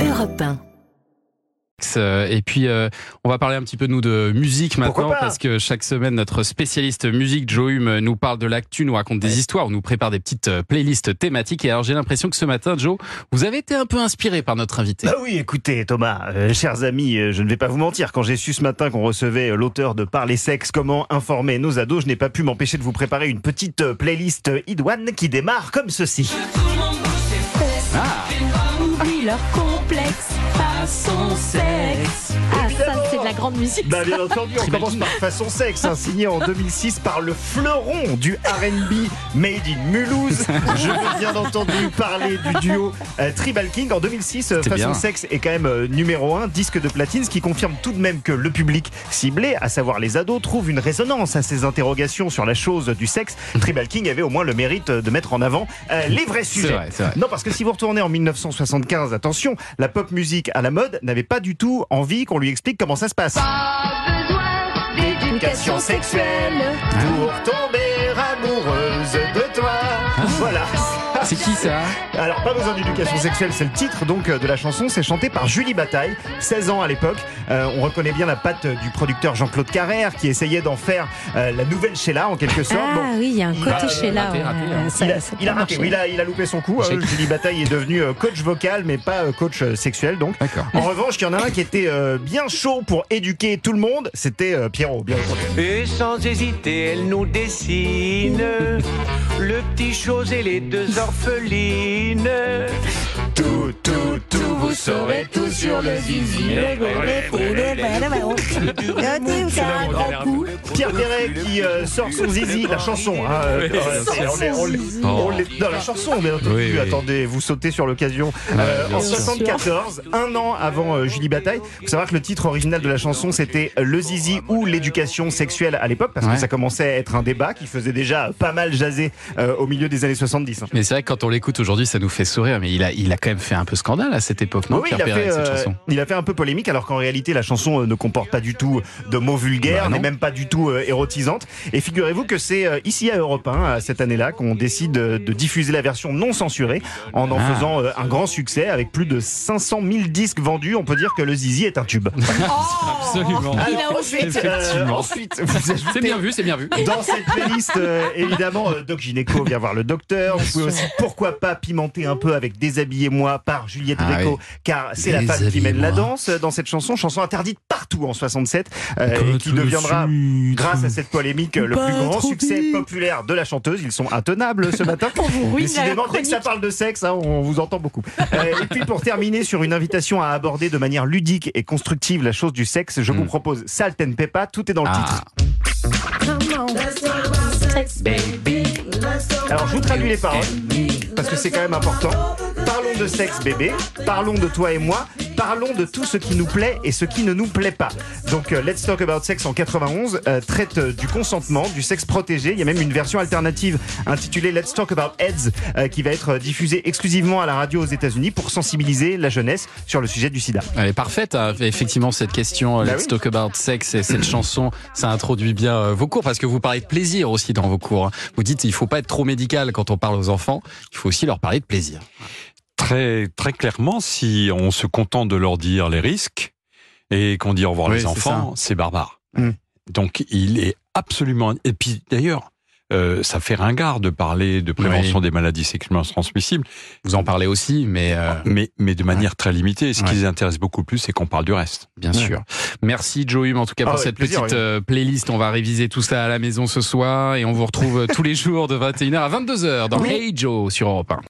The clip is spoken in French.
Europe 1. Euh, Et puis, euh, on va parler un petit peu, nous, de musique maintenant, parce que chaque semaine, notre spécialiste musique, Joe Hume, nous parle de l'actu, nous raconte des histoires, nous prépare des petites euh, playlists thématiques. Et alors, j'ai l'impression que ce matin, Joe, vous avez été un peu inspiré par notre invité. Bah oui, écoutez Thomas, euh, chers amis, euh, je ne vais pas vous mentir, quand j'ai su ce matin qu'on recevait l'auteur de Parler sexe, comment informer nos ados, je n'ai pas pu m'empêcher de vous préparer une petite playlist idoine qui démarre comme ceci. Oublie leur complexe façon sexe. La grande musique. Bah bien entendu, on commence par Façon Sexe, hein, signé en 2006 par le fleuron du R&B Made in Mulhouse. Je veux bien entendu parler du duo euh, Tribal King. En 2006, euh, Façon bien. Sexe est quand même euh, numéro 1, disque de platine, ce qui confirme tout de même que le public ciblé, à savoir les ados, trouve une résonance à ces interrogations sur la chose du sexe. Tribal King avait au moins le mérite de mettre en avant euh, les vrais sujets. vrai, c'est vrai. Non, parce que si vous retournez en 1975, attention, la pop musique à la mode n'avait pas du tout envie qu'on lui explique comment ça se passe. Éducation sexuelle pour tomber amoureuse de toi. Voilà. C'est qui ça Alors, pas besoin d'éducation sexuelle, c'est le titre donc euh, de la chanson. C'est chanté par Julie Bataille, 16 ans à l'époque. Euh, on reconnaît bien la patte euh, du producteur Jean-Claude Carrère qui essayait d'en faire euh, la nouvelle Sheila en quelque sorte. Ah Bon, oui, il y a un côté a, chez euh, là. raté, raté, hein. ça, il a, ça il a peut raté, oui, il a, il a loupé son coup. hein. Julie Bataille est devenue euh, coach vocal, mais pas euh, coach euh, sexuel. Donc, D'accord. en revanche, il y en a un qui était euh, bien chaud pour éduquer tout le monde. C'était euh, Pierrot, bien entendu. Et sans hésiter, elle nous dessine le petit chose et les deux orphelines. Tout, tout, tout, vous saurez tout sur le zizi. Pierre Perret qui euh, sort son zizi, la chanson. hein, euh, euh, on est- on l'est- on l'est- non, la chanson, bien entendu. Oui, oui. Attendez, vous sautez sur l'occasion. Euh, bien en sûr. 74, un an avant euh, Julie Bataille, faut savoir que le titre original de la chanson c'était Le zizi ou l'éducation sexuelle à l'époque, parce Ouais. que ça commençait à être un débat qui faisait déjà pas mal jaser euh, au milieu des années 70. hein. Mais c'est vrai que quand on l'écoute aujourd'hui, ça nous fait sourire, mais il a, il a quand même fait un peu scandale à cette époque, non Oui, Pierre il a, Perret, fait, cette euh, chanson? il a fait un peu polémique alors qu'en réalité la chanson euh, ne comporte pas du tout de mots vulgaires, Bah non. n'est même pas du tout euh, érotisante. Et figurez-vous que c'est euh, ici à Europe 1, à cette année-là, qu'on décide de diffuser la version non censurée en en Ah. faisant euh, un grand succès avec plus de 500 000 disques vendus. On peut dire que le zizi est un tube. Absolument. Il a osé. Euh, ensuite, vous C'est bien vu, c'est bien vu. dans cette playlist, euh, évidemment, euh, Doc Gynéco vient voir le docteur. Vous pouvez aussi, pourquoi pas, pimenter un peu avec Déshabillez-moi par Juliette Ah Gréco, oui. car c'est la femme qui mène la danse dans cette chanson, chanson interdite partout en 67, euh, et qui deviendra, grâce à cette polémique, le plus grand succès populaire de la chanteuse. Ils sont intenables ce matin. Décidément, dès que ça parle de sexe, hein, on vous entend beaucoup. Euh, et puis pour terminer sur une invitation à aborder de manière ludique et constructive la chose du sexe, je vous Mm. propose Salt and Peppa, tout est dans le titre. Baby. Alors je vous traduis les paroles parce que c'est quand même important. Parlons de sexe bébé, parlons de toi et moi, parlons de tout ce qui nous plaît et ce qui ne nous plaît pas. Donc euh, Let's Talk About Sex en 91 euh, traite euh, du consentement, du sexe protégé. Il y a même une version alternative intitulée Let's Talk About AIDS euh, qui va être diffusée exclusivement à la radio aux États-Unis pour sensibiliser la jeunesse sur le sujet du sida. Elle est parfaite, hein, effectivement, cette question, Bah Let's oui. Talk About Sex et cette chanson, ça introduit bien vos cours parce que vous parlez de plaisir aussi dans vos cours. hein. Vous dites il faut pas être trop médical quand on parle aux enfants, il faut aussi leur parler de plaisir. Très, très clairement, si on se contente de leur dire les risques et qu'on dit au revoir Oui, les enfants, c'est barbare. Mm. Donc, il est absolument. Et puis, d'ailleurs, euh, ça fait ringard de parler de prévention des maladies sexuellement transmissibles, Vous en parlez aussi, mais euh, mais, mais de manière très limitée. Ce Ouais. qui les intéresse beaucoup plus, c'est qu'on parle du reste. bien Ouais. sûr. Merci Joe Hume en tout cas Ah, pour cette plaisir, petite oui. euh, playlist. On va réviser tout ça à la maison ce soir et on vous retrouve tous les jours de 21h à 22h dans Hey Joe sur Europe 1.